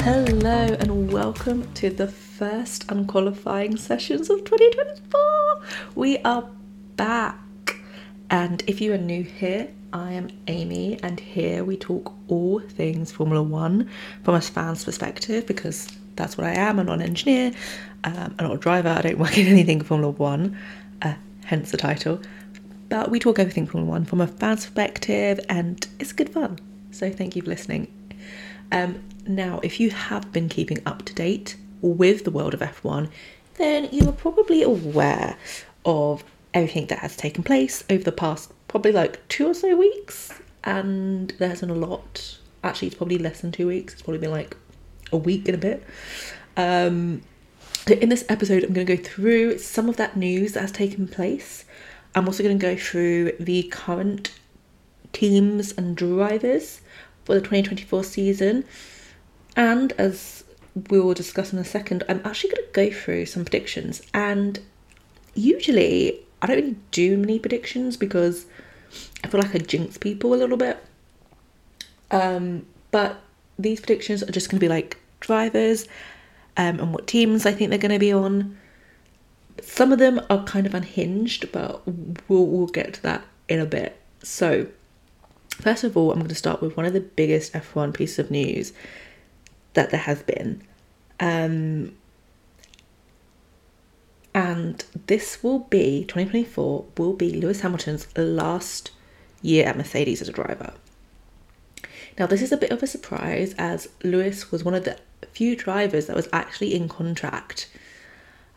Hello and welcome to the first unqualifying sessions of 2024. We are back. And if you are new here, I am Amy, and here we talk all things Formula One from a fan's perspective because that's what I am. I'm not an engineer, um, I'm not a driver, I don't work in anything Formula One, uh, hence the title. But we talk everything Formula One from a fan's perspective, and it's good fun. So thank you for listening. Um, now, if you have been keeping up to date with the world of F1, then you are probably aware of everything that has taken place over the past probably like two or so weeks. And there has been a lot. Actually, it's probably less than two weeks. It's probably been like a week and a bit. Um, so in this episode, I'm going to go through some of that news that has taken place. I'm also going to go through the current teams and drivers for the 2024 season. And as we will discuss in a second, I'm actually going to go through some predictions. And usually, I don't really do many predictions because I feel like I jinx people a little bit. Um, but these predictions are just going to be like drivers um, and what teams I think they're going to be on. Some of them are kind of unhinged, but we'll, we'll get to that in a bit. So, first of all, I'm going to start with one of the biggest F1 pieces of news that there has been. Um, and this will be 2024 will be Lewis Hamilton's last year at Mercedes as a driver. Now, this is a bit of a surprise as Lewis was one of the few drivers that was actually in contract.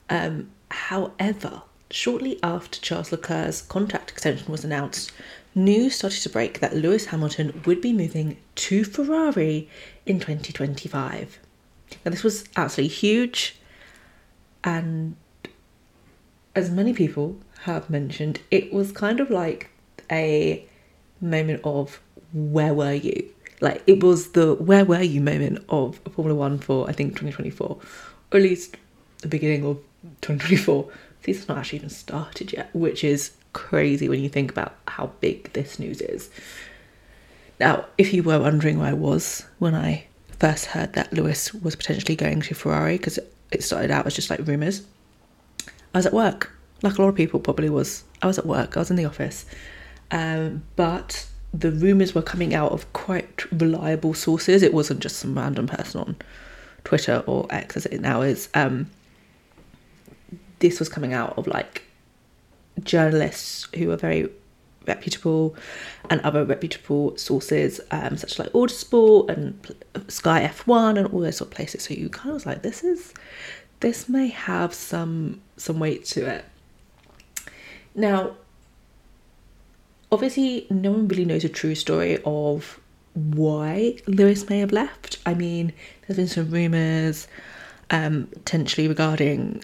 Um, however, shortly after Charles Leclerc's contract extension was announced, news started to break that Lewis Hamilton would be moving to Ferrari in 2025. Now, this was absolutely huge, and as many people have mentioned, it was kind of like a moment of where were you? Like it was the where were you moment of Formula One for I think 2024, or at least the beginning of 2024. This Season's not actually even started yet, which is crazy when you think about how big this news is. Now, if you were wondering where I was when I first heard that Lewis was potentially going to Ferrari, because it started out as just like rumours, I was at work, like a lot of people probably was. I was at work, I was in the office. Um, but the rumours were coming out of quite reliable sources. It wasn't just some random person on Twitter or X as it now is. Um, this was coming out of like journalists who are very reputable and other reputable sources, um, such as like Autosport and Sky F1 and all those sort of places. So you kind of was like, this is this may have some some weight to it. Now, obviously, no one really knows a true story of why Lewis may have left. I mean, there's been some rumours um, potentially regarding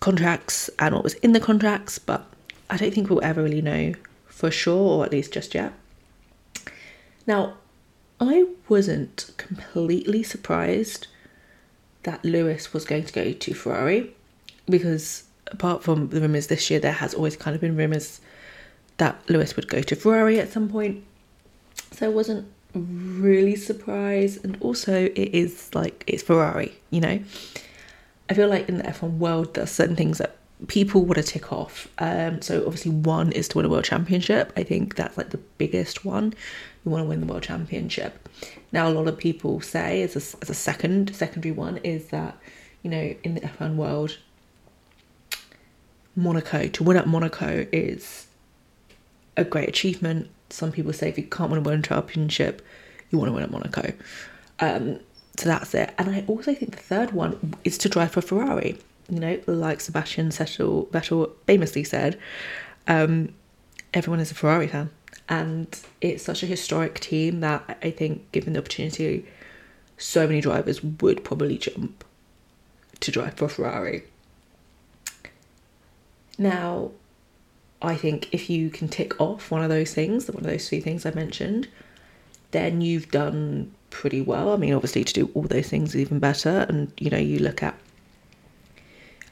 contracts and what was in the contracts, but I don't think we'll ever really know for sure, or at least just yet. Now, I wasn't completely surprised that Lewis was going to go to Ferrari because apart from the rumours this year, there has always kind of been rumours that Lewis would go to Ferrari at some point. So I wasn't really surprised. And also, it is like it's Ferrari, you know? I feel like in the F1 world, there are certain things that people want to tick off. Um, so obviously, one is to win a world championship. I think that's like the biggest one. You want to win the world championship. Now, a lot of people say as a, as a second secondary one is that you know in the F1 world, Monaco to win at Monaco is a great achievement. Some people say if you can't win a world championship, you want to win at Monaco. Um, so that's it. And I also think the third one is to drive for Ferrari. You know, like Sebastian Vettel, Vettel famously said, um, everyone is a Ferrari fan. And it's such a historic team that I think, given the opportunity, so many drivers would probably jump to drive for Ferrari. Now, I think if you can tick off one of those things, one of those three things I mentioned, then you've done pretty well. I mean, obviously, to do all those things is even better. And you know, you look at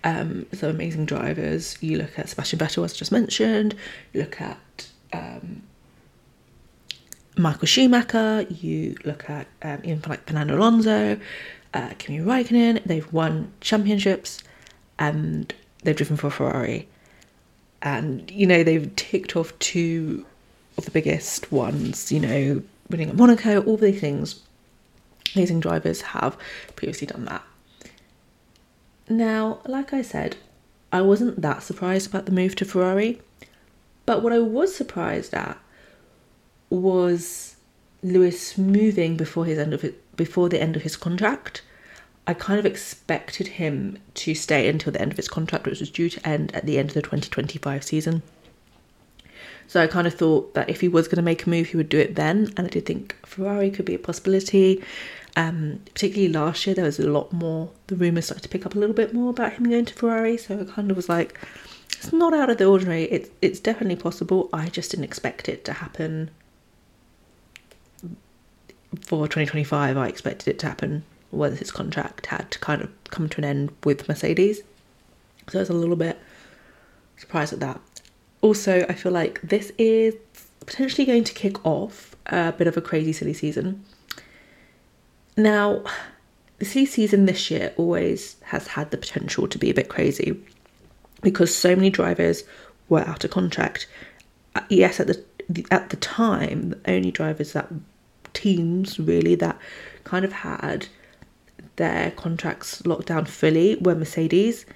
um, some amazing drivers. You look at Sebastian Vettel, as I just mentioned. You look at um, Michael Schumacher. You look at um, even like Fernando Alonso, uh, Kimi Raikkonen. They've won championships, and they've driven for Ferrari. And you know they've ticked off two of the biggest ones. You know, winning at Monaco. All these things. Amazing drivers have previously done that. Now, like I said, I wasn't that surprised about the move to Ferrari, but what I was surprised at was Lewis moving before his end of before the end of his contract. I kind of expected him to stay until the end of his contract, which was due to end at the end of the 2025 season. So I kind of thought that if he was going to make a move, he would do it then. And I did think Ferrari could be a possibility. Um, particularly last year, there was a lot more. The rumours started to pick up a little bit more about him going to Ferrari. So I kind of was like, it's not out of the ordinary. It's it's definitely possible. I just didn't expect it to happen for 2025. I expected it to happen when his contract had to kind of come to an end with Mercedes. So I was a little bit surprised at that. Also, I feel like this is potentially going to kick off a bit of a crazy silly season now, the silly season this year always has had the potential to be a bit crazy because so many drivers were out of contract. Uh, yes, at the at the time, the only drivers that teams really that kind of had their contracts locked down fully were Mercedes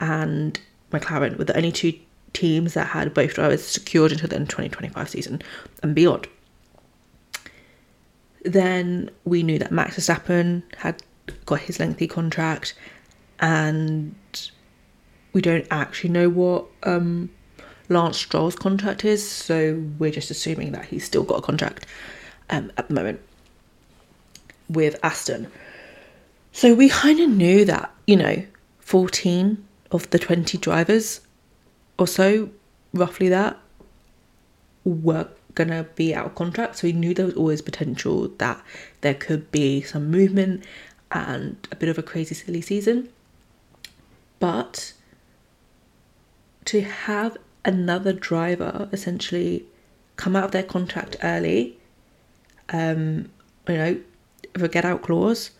and McLaren, were the only two teams that had both drivers secured until the 2025 season and beyond. Then we knew that Max Verstappen had got his lengthy contract, and we don't actually know what um, Lance Stroll's contract is, so we're just assuming that he's still got a contract um, at the moment with Aston. So we kind of knew that, you know, 14 of the 20 drivers or so, roughly that, were gonna be out of contract. So we knew there was always potential that there could be some movement and a bit of a crazy silly season. But to have another driver essentially come out of their contract early, um, you know, with a get out clause,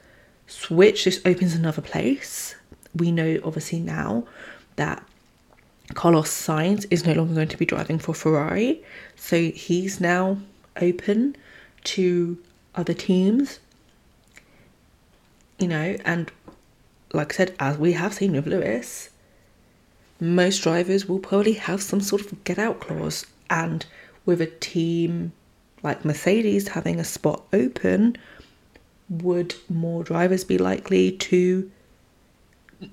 switch, this opens another place. We know obviously now that Carlos Sainz is no longer going to be driving for Ferrari, so he's now open to other teams. You know, and like I said, as we have seen with Lewis, most drivers will probably have some sort of get out clause, and with a team like Mercedes having a spot open, would more drivers be likely to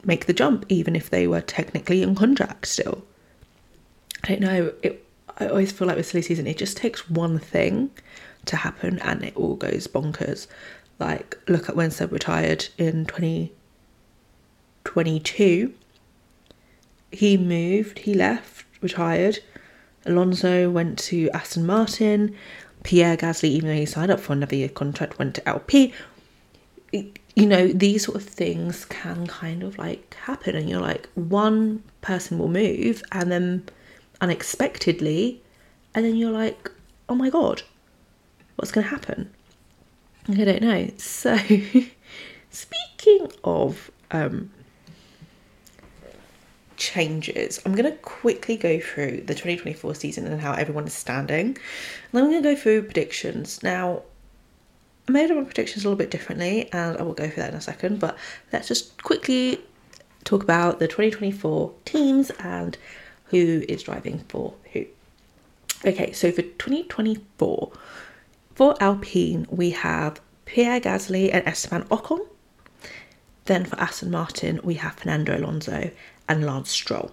make the jump, even if they were technically in contract still. I don't know. It, I always feel like with silly season, it just takes one thing to happen and it all goes bonkers. Like, look at when Seb retired in 2022. He moved, he left, retired. Alonso went to Aston Martin. Pierre Gasly, even though he signed up for another year contract, went to Alpine you know, these sort of things can kind of like happen, and you're like, one person will move, and then unexpectedly, and then you're like, oh my god, what's going to happen? I don't know. So, speaking of um, changes, I'm going to quickly go through the 2024 season and how everyone is standing. And then I'm going to go through predictions. Now, I made my predictions a little bit differently, and I will go through that in a second. But let's just quickly talk about the 2024 teams and who is driving for who. Okay, so for 2024, for Alpine, we have Pierre Gasly and Esteban Ocon. Then for Aston Martin, we have Fernando Alonso and Lance Stroll.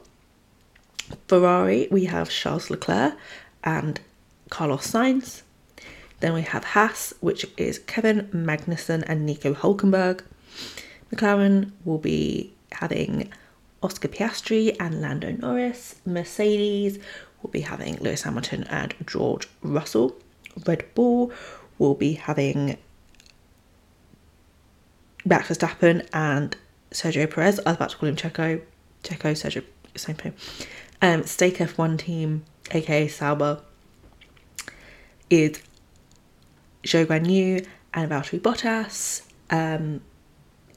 Ferrari, we have Charles Leclerc and Carlos Sainz. Then we have Haas, which is Kevin Magnussen and Nico Hulkenberg. McLaren will be having Oscar Piastri and Lando Norris. Mercedes will be having Lewis Hamilton and George Russell. Red Bull will be having Max Verstappen and Sergio Perez. I was about to call him Checo. Checo, Sergio, same thing. Um, Stake F1 team, aka Sauber, is Zhou Guan Yu and Valtteri Bottas. Um,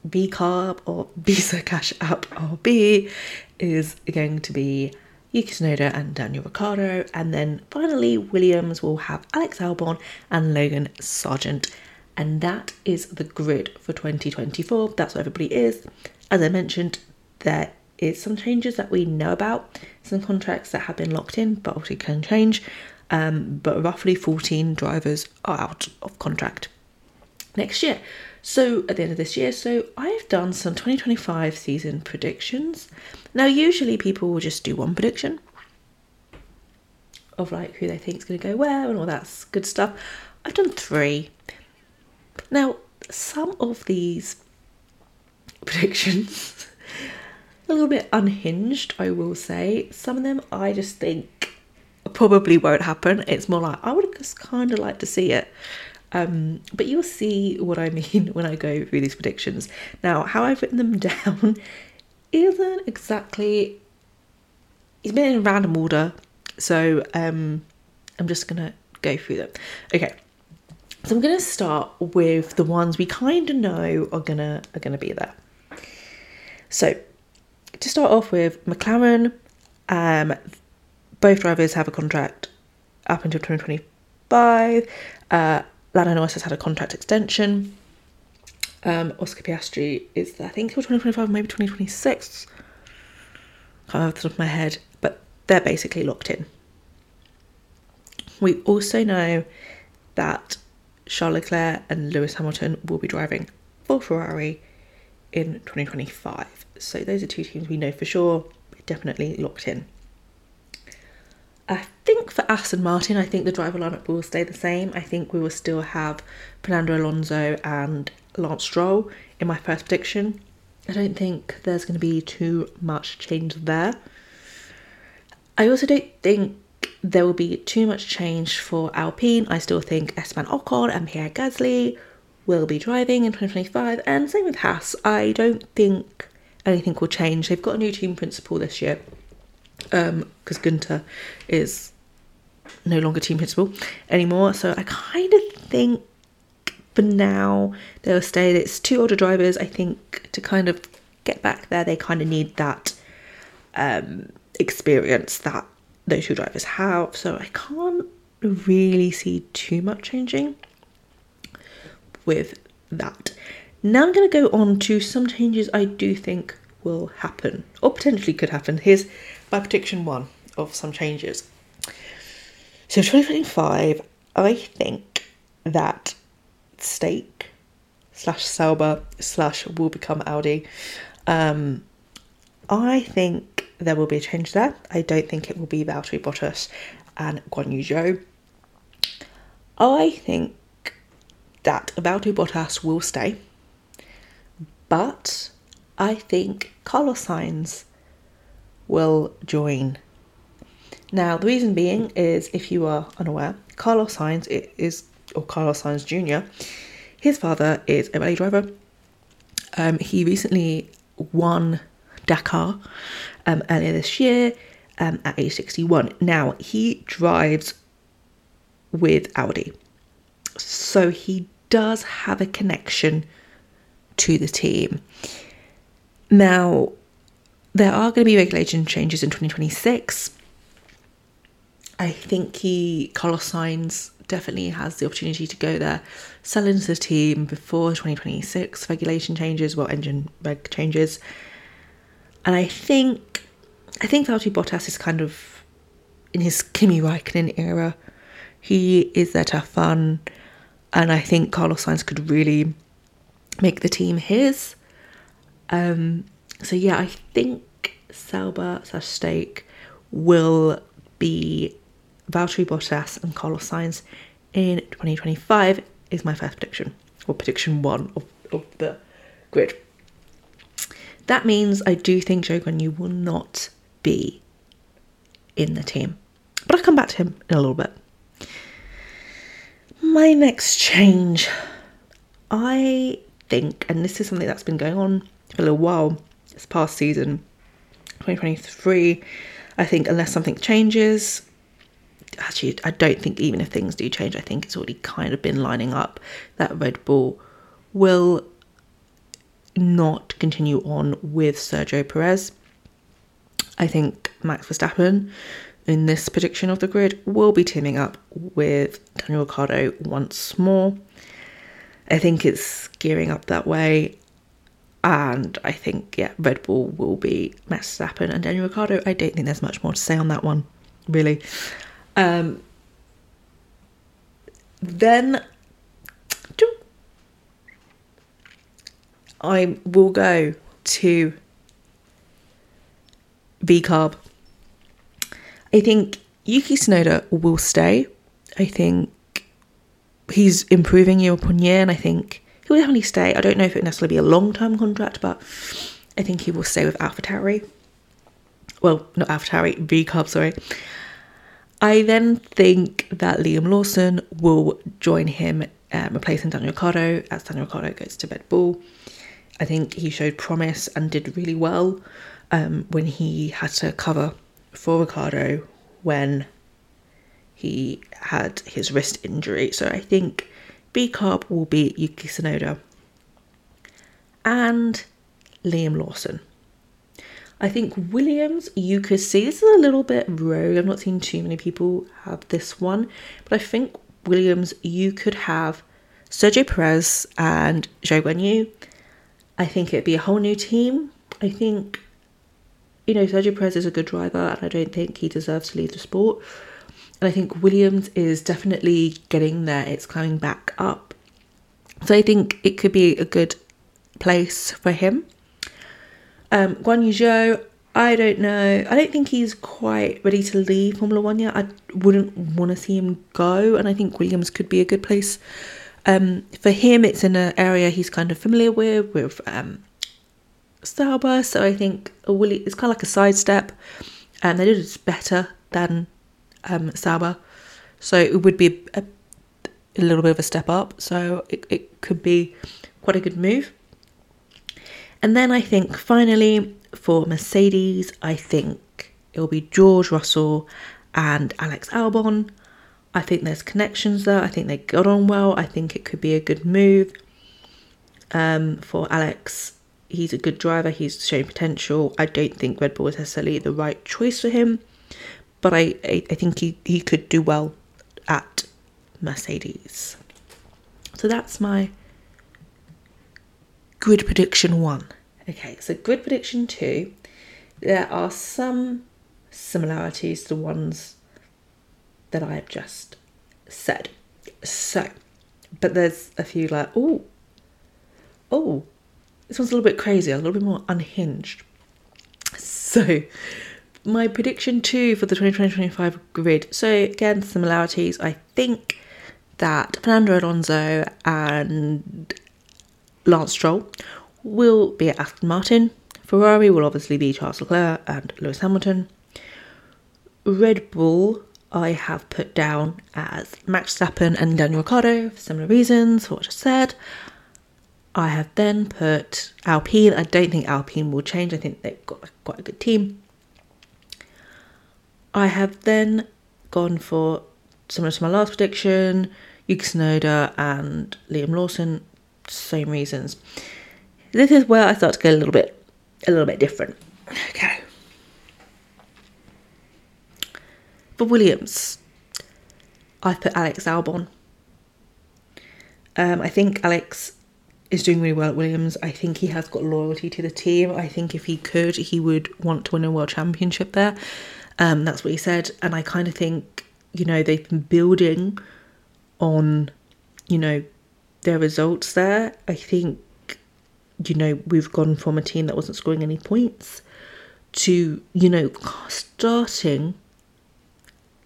V Carb or Visa Cash App RB is going to be Yuki Tsunoda and Daniel Ricciardo. And then finally, Williams will have Alex Albon and Logan Sargeant. And that is the grid for 2024. That's what everybody is. As I mentioned, there is some changes that we know about, some contracts that have been locked in, but obviously can change. Um, but roughly 14 drivers are out of contract next year. So at the end of this year, so I've done some 2025 season predictions. Now, usually people will just do one prediction of like who they think is going to go where and all that good stuff. I've done three. Now, some of these predictions a little bit unhinged, I will say. Some of them I just think probably won't happen. It's more like I would just kind of like to see it. Um, but you'll see what I mean when I go through these predictions. Now, how I've written them down isn't exactly. It's been in random order, so um, I'm just gonna go through them. Okay, so I'm gonna start with the ones we kind of know are gonna are gonna be there. So to start off with, McLaren, um, both drivers have a contract up until 2025. Uh, Lando Norris has had a contract extension. Um, Oscar Piastri is, I think, till 2025, maybe 2026. Can't remember the top of my head, but they're basically locked in. We also know that Charles Leclerc and Lewis Hamilton will be driving for Ferrari in 2025. So those are two teams we know for sure, definitely locked in. I think for Aston Martin, I think the driver lineup will stay the same. I think we will still have Fernando Alonso and Lance Stroll in my first prediction. I don't think there's going to be too much change there. I also don't think there will be too much change for Alpine. I still think Esteban Ocon and Pierre Gasly will be driving in 2025, and same with Haas. I don't think anything will change. They've got a new team principal this year because um, Gunter is no longer team principal anymore. So I kind of think for now they'll stay. It's two older drivers. I think to kind of get back there, they kind of need that um, experience that those two drivers have. So I can't really see too much changing with that. Now I'm going to go on to some changes I do think will happen or potentially could happen. Here's my prediction one of some changes. So 2025, I think that Stake slash Sauber slash will become Audi. Um, I think there will be a change there. I don't think it will be Valtteri Bottas and Guan Yu Zhou. I think that Valtteri Bottas will stay, but I think Carlos Sainz will join. Now, the reason being is if you are unaware, Carlos Sainz is, or Carlos Sainz Jr., his father is a rally driver. Um, he recently won Dakar um, earlier this year um, at age 61. Now, he drives with Audi. So he does have a connection to the team. Now, there are going to be regulation changes in 2026. I think he, Carlos Sainz, definitely has the opportunity to go there, sell into the team before 2026 regulation changes, well, engine reg changes. And I think, I think Valtteri Bottas is kind of in his Kimi Raikkonen era. He is there to have fun. And I think Carlos Sainz could really make the team his. Um, so yeah, I think Sauber slash Stake will be Valtteri Bottas and Carlos Sainz in 2025 is my first prediction, or prediction one of, of the grid. That means I do think Guan will not be in the team. But I'll come back to him in a little bit. My next change, I think, and this is something that's been going on for a little while this past season, 2023, I think unless something changes, actually, I don't think even if things do change, I think it's already kind of been lining up that Red Bull will not continue on with Sergio Perez. I think Max Verstappen in this prediction of the grid will be teaming up with Daniel Ricciardo once more. I think it's gearing up that way. And I think, yeah, Red Bull will be Max Verstappen and Daniel Ricciardo. I don't think there's much more to say on that one, really. Um, then I will go to V Carb. I think Yuki Tsunoda will stay. I think he's improving year upon year, and I think he will definitely stay. I don't know if it will necessarily be a long term contract, but I think he will stay with AlphaTauri. Well, not AlphaTauri, V Carb, sorry. I then think that Liam Lawson will join him, um, replacing Daniel Ricciardo as Daniel Ricciardo goes to Red Bull. I think he showed promise and did really well um, when he had to cover for Ricciardo when he had his wrist injury. So I think V Carb will be Yuki Tsunoda and Liam Lawson. I think Williams, you could see this is a little bit rogue. I've not seen too many people have this one, but I think Williams, you could have Sergio Perez and Zhou Guanyu. I think it'd be a whole new team. I think, you know, Sergio Perez is a good driver, and I don't think he deserves to leave the sport. I think Williams is definitely getting there. It's climbing back up. So I think it could be a good place for him. Um, Guan Yu Zhou, I don't know. I don't think he's quite ready to leave Formula One yet. I wouldn't want to see him go, and I think Williams could be a good place. Um, for him, it's in an area he's kind of familiar with, with um, Sauber. So I think a Willie, it's kind of like a sidestep, and they did it better than um. So it would be a, a little bit of a step up. So it, it could be quite a good move. And then I think finally for Mercedes, I think it'll be George Russell and Alex Albon. I think there's connections there. I think they got on well. I think it could be a good move um, for Alex. He's a good driver. He's shown potential. I don't think Red Bull is necessarily the right choice for him, but I, I, I think he, he could do well at Mercedes. So that's my grid prediction one. Okay, so grid prediction two. There are some similarities to the ones that I have just said. So, but there's a few like, oh, oh, this one's a little bit crazy, a little bit more unhinged. So, my prediction too for the 2025 grid. So, again, similarities. I think that Fernando Alonso and Lance Stroll will be at Aston Martin. Ferrari will obviously be Charles Leclerc and Lewis Hamilton. Red Bull, I have put down as Max Verstappen and Daniel Ricciardo for similar reasons, for what I just said. I have then put Alpine. I don't think Alpine will change. I think they've got quite a good team. I have then gone for similar to my last prediction, Yuki Tsunoda and Liam Lawson. Same reasons. This is where I start to get a little bit, a little bit different. Okay. For Williams, I've put Alex Albon. Um, I think Alex is doing really well at Williams. I think he has got loyalty to the team. I think if he could, he would want to win a world championship there. Um, that's what he said. And I kind of think, you know, they've been building on, you know, their results there. I think you know, we've gone from a team that wasn't scoring any points to, you know, starting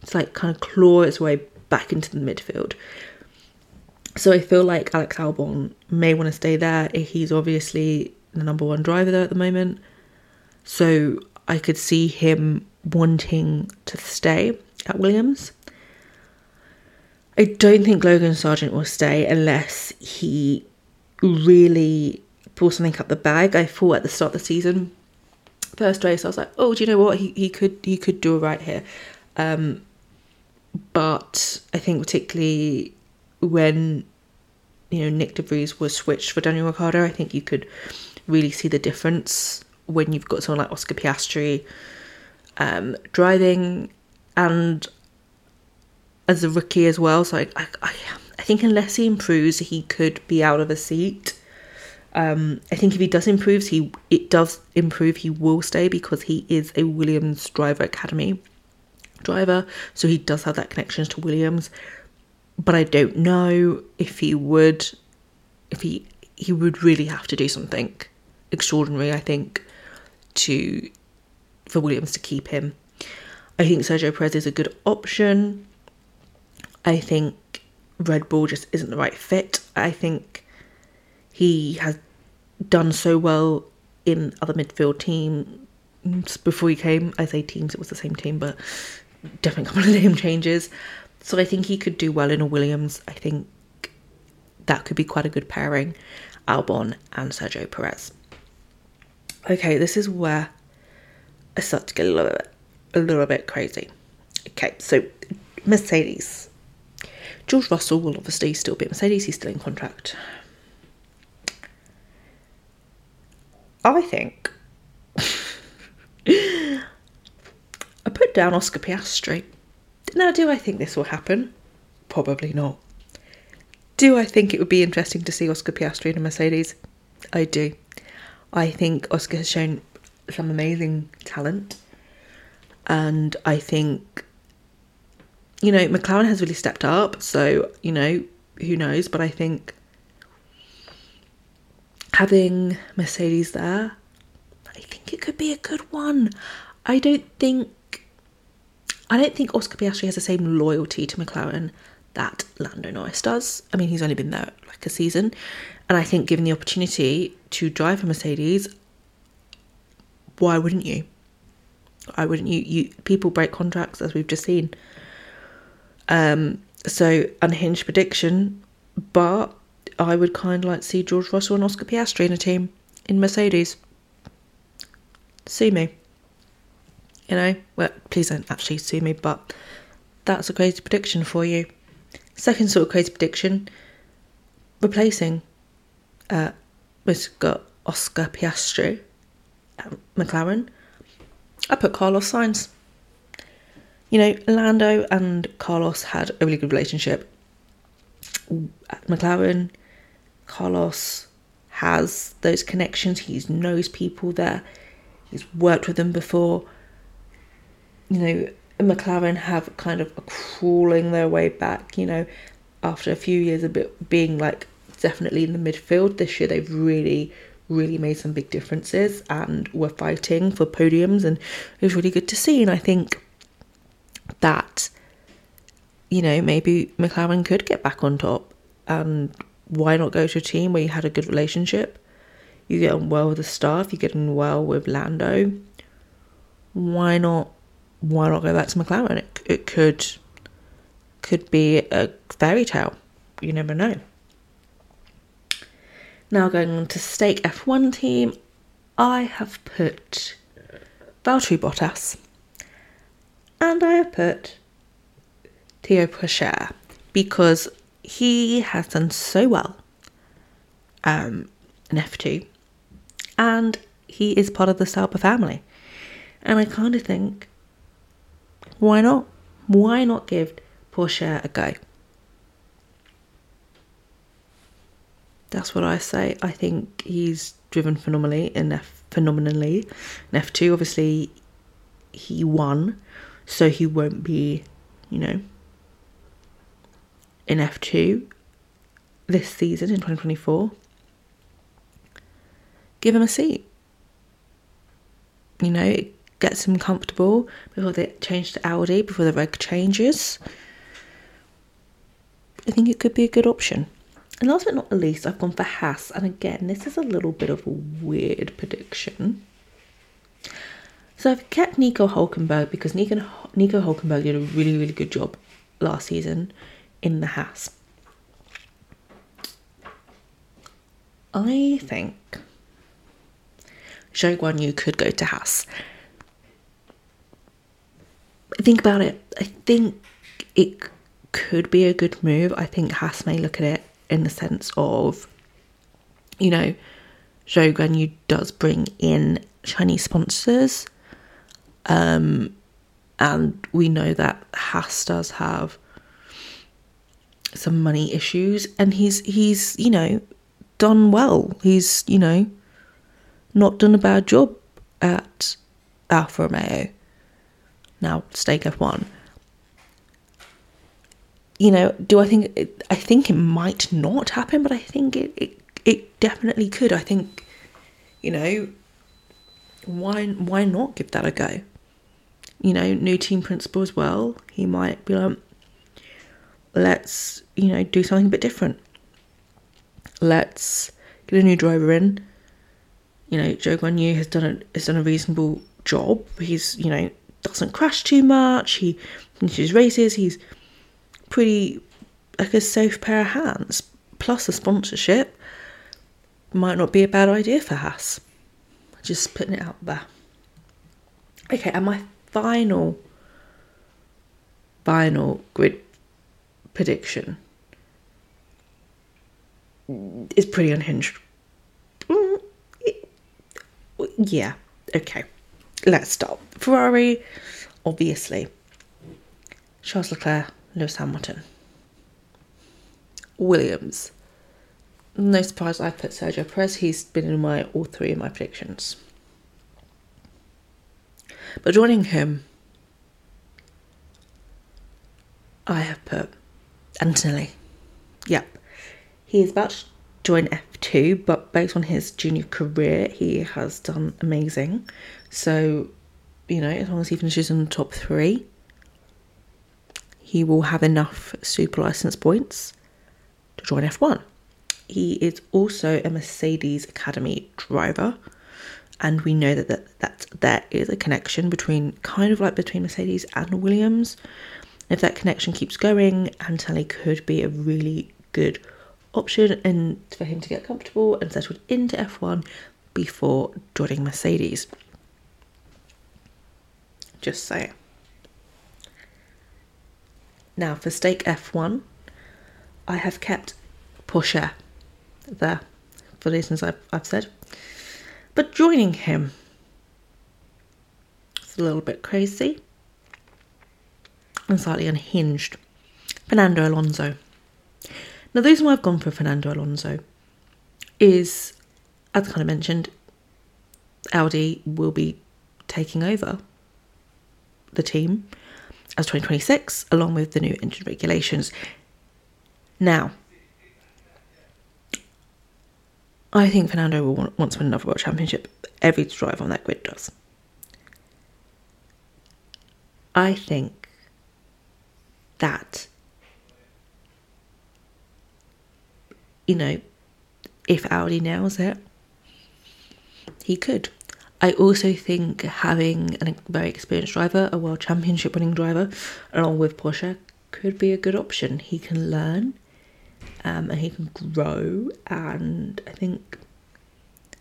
to like kind of claw its way back into the midfield. So I feel like Alex Albon may want to stay there. He's obviously the number one driver there at the moment. So I could see him wanting to stay at Williams. I don't think Logan Sargeant will stay unless he really pulls something up the bag. I thought at the start of the season, first race, I was like, oh, do you know what? He, he could he could do it right here. Um, but I think particularly when you know Nyck de was switched for Daniel Ricciardo, I think you could really see the difference when you've got someone like Oscar Piastri um, driving and as a rookie as well. So I, I, I think unless he improves, he could be out of a seat. Um, I think if he does improve, he it does improve. He will stay because he is a Williams Driver Academy driver, so he does have that connection to Williams. But I don't know if he would, if he he would really have to do something extraordinary. I think to for Williams to keep him. I think Sergio Perez is a good option. I think Red Bull just isn't the right fit. I think he has done so well in other midfield teams before he came. I say teams, it was the same team, but different couple of name changes. So I think he could do well in a Williams. I think that could be quite a good pairing, Albon and Sergio Perez. Okay, this is where I start to get a little bit, a little bit crazy. Okay, so Mercedes. George Russell will obviously still be at Mercedes. He's still in contract. I think I put down Oscar Piastri. Now, do I think this will happen? Probably not. Do I think it would be interesting to see Oscar Piastri in a Mercedes? I do. I think Oscar has shown some amazing talent, and I think you know McLaren has really stepped up. So you know who knows, but I think having Mercedes there, I think it could be a good one. I don't think I don't think Oscar Piastri has the same loyalty to McLaren that Lando Norris does. I mean, he's only been there like a season, and I think given the opportunity to drive a Mercedes, why wouldn't you? Why wouldn't you? You people break contracts as we've just seen. Um, so unhinged prediction, but I would kind of like to see George Russell and Oscar Piastri in a team in Mercedes. Sue me. You know, well, please don't actually sue me, but that's a crazy prediction for you. Second sort of crazy prediction replacing uh, we've got Oscar Piastri McLaren. I put Carlos Sainz. You know, Lando and Carlos had a really good relationship at McLaren. Carlos has those connections. He knows people there. He's worked with them before. You know, McLaren have kind of crawling their way back. You know, after a few years of being like definitely in the midfield this year, they've really, really made some big differences and were fighting for podiums, and it was really good to see. And I think that you know maybe McLaren could get back on top and why not go to a team where you had a good relationship? You get on well with the staff, you get on well with Lando. Why not? Why not go back to McLaren? It, it could could be a fairy tale. You never know. Now going on to stake F1 team, I have put Valtteri Bottas and I have put Theo Pourchaire because he has done so well um, in F2 and he is part of the Sauber family. And I kind of think, why not? Why not give Pourchaire a go? That's what I say. I think he's driven phenomenally in F phenomenally in F2. Obviously, he won, so he won't be, you know, in F2 this season in 2024, give him a seat. You know, it gets him comfortable before they change to Audi, before the reg changes. I think it could be a good option. And last but not least, I've gone for Haas. And again, this is a little bit of a weird prediction. So I've kept Nico Hulkenberg because Nico, Nico Hulkenberg did a really, really good job last season in the Haas. I think Zhou Guan Yu could go to Haas. Think about it. I think it could be a good move. I think Haas may look at it in the sense of, you know, Zhou Guan Yu does bring in Chinese sponsors. Um, and we know that Haas does have some money issues and he's he's, you know, done well. He's, you know, not done a bad job at Alfa Romeo. Now, Stake F1 you know, do I think it, I think it might not happen, but I think it, it it definitely could. I think, you know, why why not give that a go? You know, new team principal as well. He might be like, let's you know do something a bit different. Let's get a new driver in. You know, Zhou Guan Yu has done a has done a reasonable job. He's you know doesn't crash too much. He finishes races. He's pretty like a safe pair of hands. Plus a sponsorship might not be a bad idea for Haas. Just putting it out there. Okay, and my final final grid prediction is pretty unhinged. Yeah, okay. Let's start. Ferrari, obviously. Charles Leclerc, Lewis Hamilton. Williams. No surprise I put Sergio Perez. He's been in my all three of my predictions. But joining him, I have put Antonelli. Yep. He is about to join F2, but based on his junior career, he has done amazing. So, you know, as long as he finishes in the top three, he will have enough super license points to join F1. He is also a Mercedes Academy driver, and we know that, that, that there is a connection between kind of like between Mercedes and Williams. If that connection keeps going, Antonelli could be a really good option and for him to get comfortable and settled into F1 before joining Mercedes. Just saying. Now for stake F1, I have kept Pourchaire there for reasons I've, I've said. But joining him, it's a little bit crazy and slightly unhinged. Fernando Alonso. Now, the reason why I've gone for Fernando Alonso is, as I kind of mentioned, Audi will be taking over the team as 2026, along with the new engine regulations. Now, I think Fernando will want, want to win another World Championship. Every driver on that grid does. I think that, you know, if Audi nails it, he could. I also think having a very experienced driver, a world championship winning driver, along with Pourchaire, could be a good option. He can learn um, and he can grow, and I think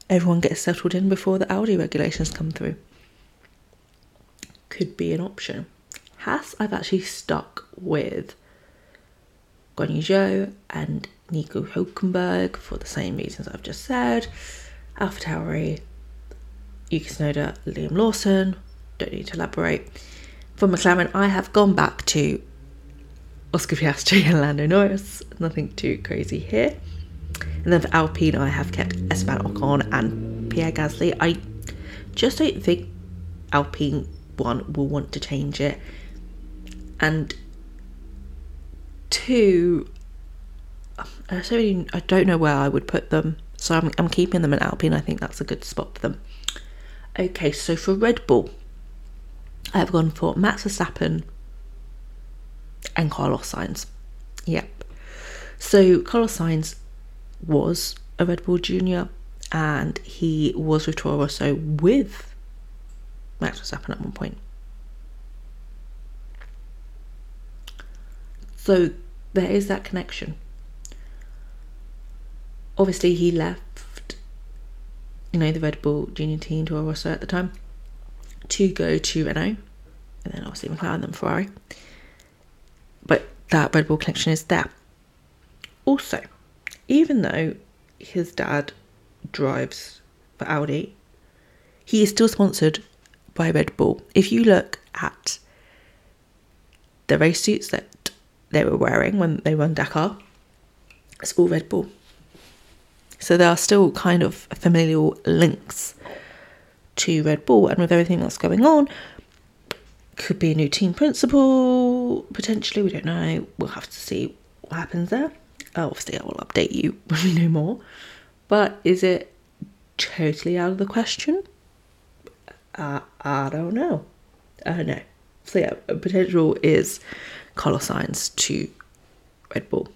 everyone gets settled in before the Audi regulations come through. Could be an option. Haas, I've actually stuck with Guan Zhou and Nico Hulkenberg for the same reasons I've just said. Alpha Tauri, Yuki Tsunoda, Liam Lawson, don't need to elaborate. For McLaren, I have gone back to Oscar Piastri and Lando Norris, nothing too crazy here. And then for Alpine, I have kept Esteban Ocon and Pierre Gasly. I just don't think Alpine one will want to change it. And two, I don't, know where I would put them. So I'm, I'm keeping them in Alpine. I think that's a good spot for them. Okay, so for Red Bull, I have gone for Max Verstappen and Carlos Sainz. Yep. So Carlos Sainz was a Red Bull Junior and he was with Toro Rosso with Max Verstappen at one point. So there is that connection. obviously he left, you know, the Red Bull junior team Toro Rosso at the time to go to Renault, and then obviously McLaren, then Ferrari. But that Red Bull connection is there. Also, even though his dad drives for Audi, he is still sponsored by Red Bull. If you look at the race suits that they were wearing when they won Dakar, it's all Red Bull. So there are still kind of familial links to Red Bull, and with everything that's going on, could be a new team principal potentially. We don't know. We'll have to see what happens there. Obviously, I will update you when we know more. But is it totally out of the question? Uh, I don't know. I don't know. So yeah, potential is Carlos Sainz to Red Bull.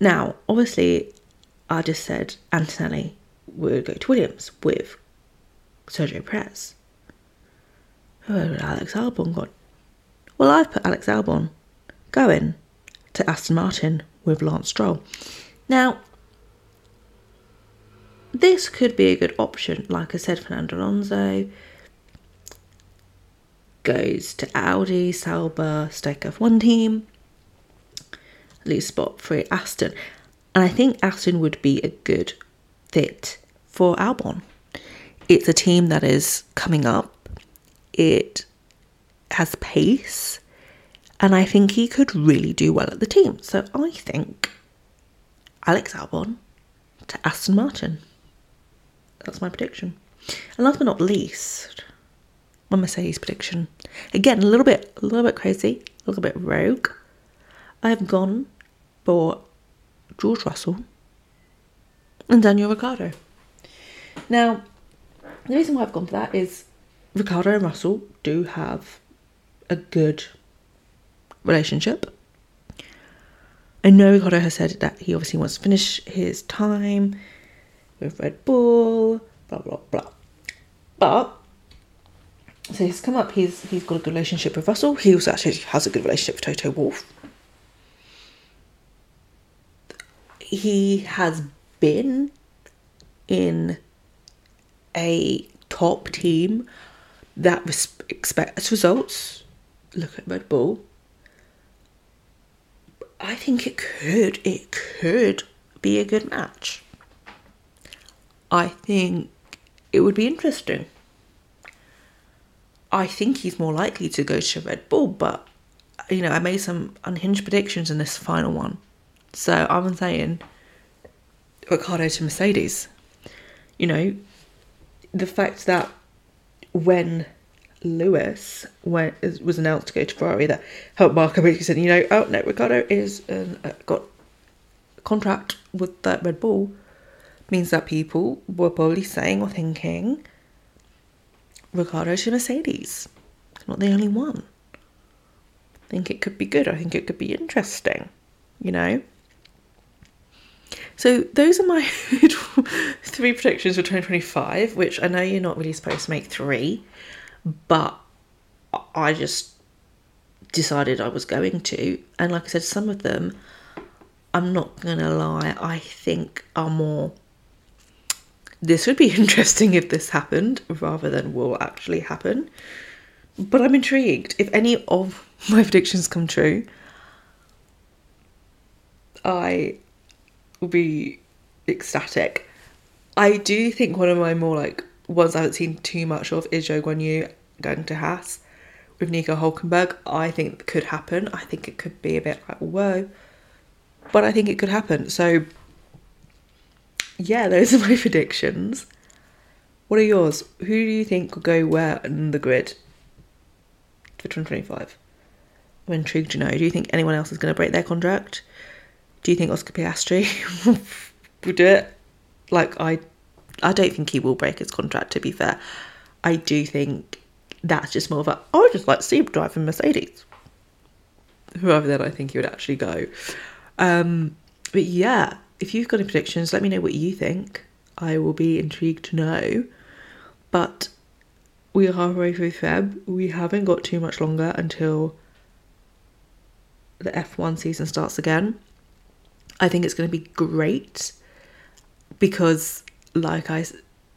Now, obviously, I just said Antonelli would go to Williams with Sergio Perez. Where would Alex Albon gone? Well, I've put Alex Albon going to Aston Martin with Lance Stroll. Now, this could be a good option. Like I said, Fernando Alonso goes to Audi, Sauber, Stake F1 team, spot for Aston. And I think Aston would be a good fit for Albon. It's a team that is coming up. It has pace. And I think he could really do well at the team. So I think Alex Albon to Aston Martin. That's my prediction. And last but not least, my Mercedes prediction. Again, a little bit, a little bit crazy, a little bit rogue. I have gone for George Russell and Daniel Ricciardo. Now, the reason why I've gone for that is Ricciardo and Russell do have a good relationship. I know Ricciardo has said that he obviously wants to finish his time with Red Bull, blah blah blah. But so he's come up. He's he's got a good relationship with Russell. He also actually has a good relationship with Toto Wolff. He has been in a top team that res- expects results. Look at Red Bull. I think it could it could be a good match. I think it would be interesting. I think he's more likely to go to Red Bull, but you know, I made some unhinged predictions in this final one. So I'm saying Ricciardo to Mercedes. You know, the fact that when Lewis went, was announced to go to Ferrari, that Helmut Marko basically said, you know, oh no, Ricciardo is uh, got a contract with that Red Bull, means that people were probably saying or thinking Ricciardo to Mercedes. Not the only one. I think it could be good. I think it could be interesting, you know? So those are my three predictions for 2025, which I know you're not really supposed to make three, but I just decided I was going to. And like I said, some of them, I'm not gonna lie, I think are more. This would be interesting if this happened rather than will actually happen. But I'm intrigued. If any of my predictions come true, I will be ecstatic. I do think one of my more like ones I haven't seen too much of is Zhou Guan Yu going to Haas with Nico Hulkenberg. I think could happen. I think it could be a bit like whoa, but I think it could happen. So yeah, those are my predictions. What are yours? Who do you think will go where in the grid for 2025? I'm intrigued to know. Do you think anyone else is going to break their contract? Do you think Oscar Piastri will do it? Like I, I don't think he will break his contract. To be fair, I do think that's just more of a. I just like to see him driving Mercedes. Rather than I think he would actually go. Um, but yeah, if you've got any predictions, let me know what you think. I will be intrigued to know. But we are halfway through Feb. We haven't got too much longer until the F1 season starts again. I think it's going to be great because, like I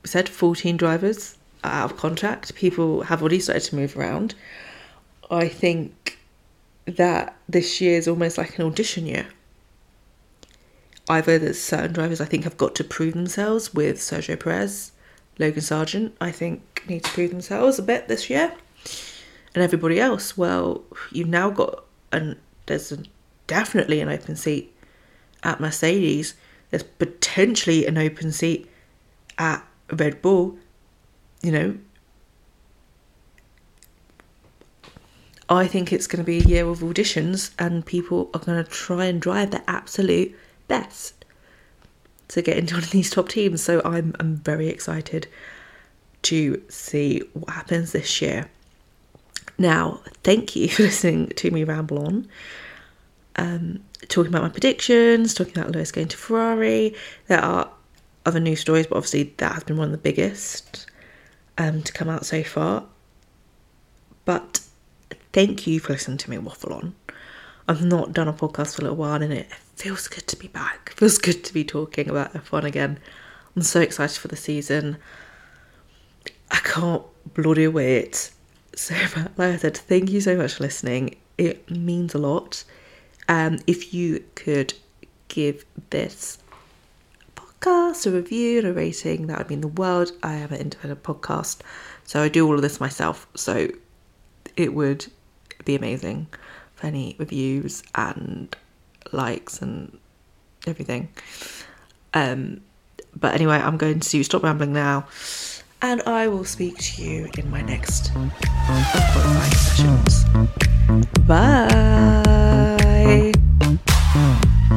said, 14 drivers are out of contract. People have already started to move around. I think that this year is almost like an audition year. Either there's certain drivers I think have got to prove themselves with Sergio Perez, Logan Sargeant, I think need to prove themselves a bit this year. And everybody else, well, you've now got and there's a, definitely an open seat at Mercedes. There's potentially an open seat at Red Bull. You know, I think it's going to be a year of auditions, and people are going to try and drive their absolute best to get into one of these top teams. So I'm I'm very excited to see what happens this year. Now, thank you for listening to me ramble on. Um, talking about my predictions, talking about Lewis going to Ferrari. There are other news stories, but obviously that has been one of the biggest um, to come out so far. But thank you for listening to me waffle on. I've not done a podcast for a little while and it feels good to be back. It feels good to be talking about F1 again. I'm so excited for the season. I can't bloody wait. So, like I said, thank you so much for listening. It means a lot. Um, if you could give this podcast a review and a rating, that would mean the world. I am an independent podcast, so I do all of this myself. So it would be amazing for any reviews and likes and everything. Um, but anyway, I'm going to stop rambling now and I will speak to you in my next sessions. Bye.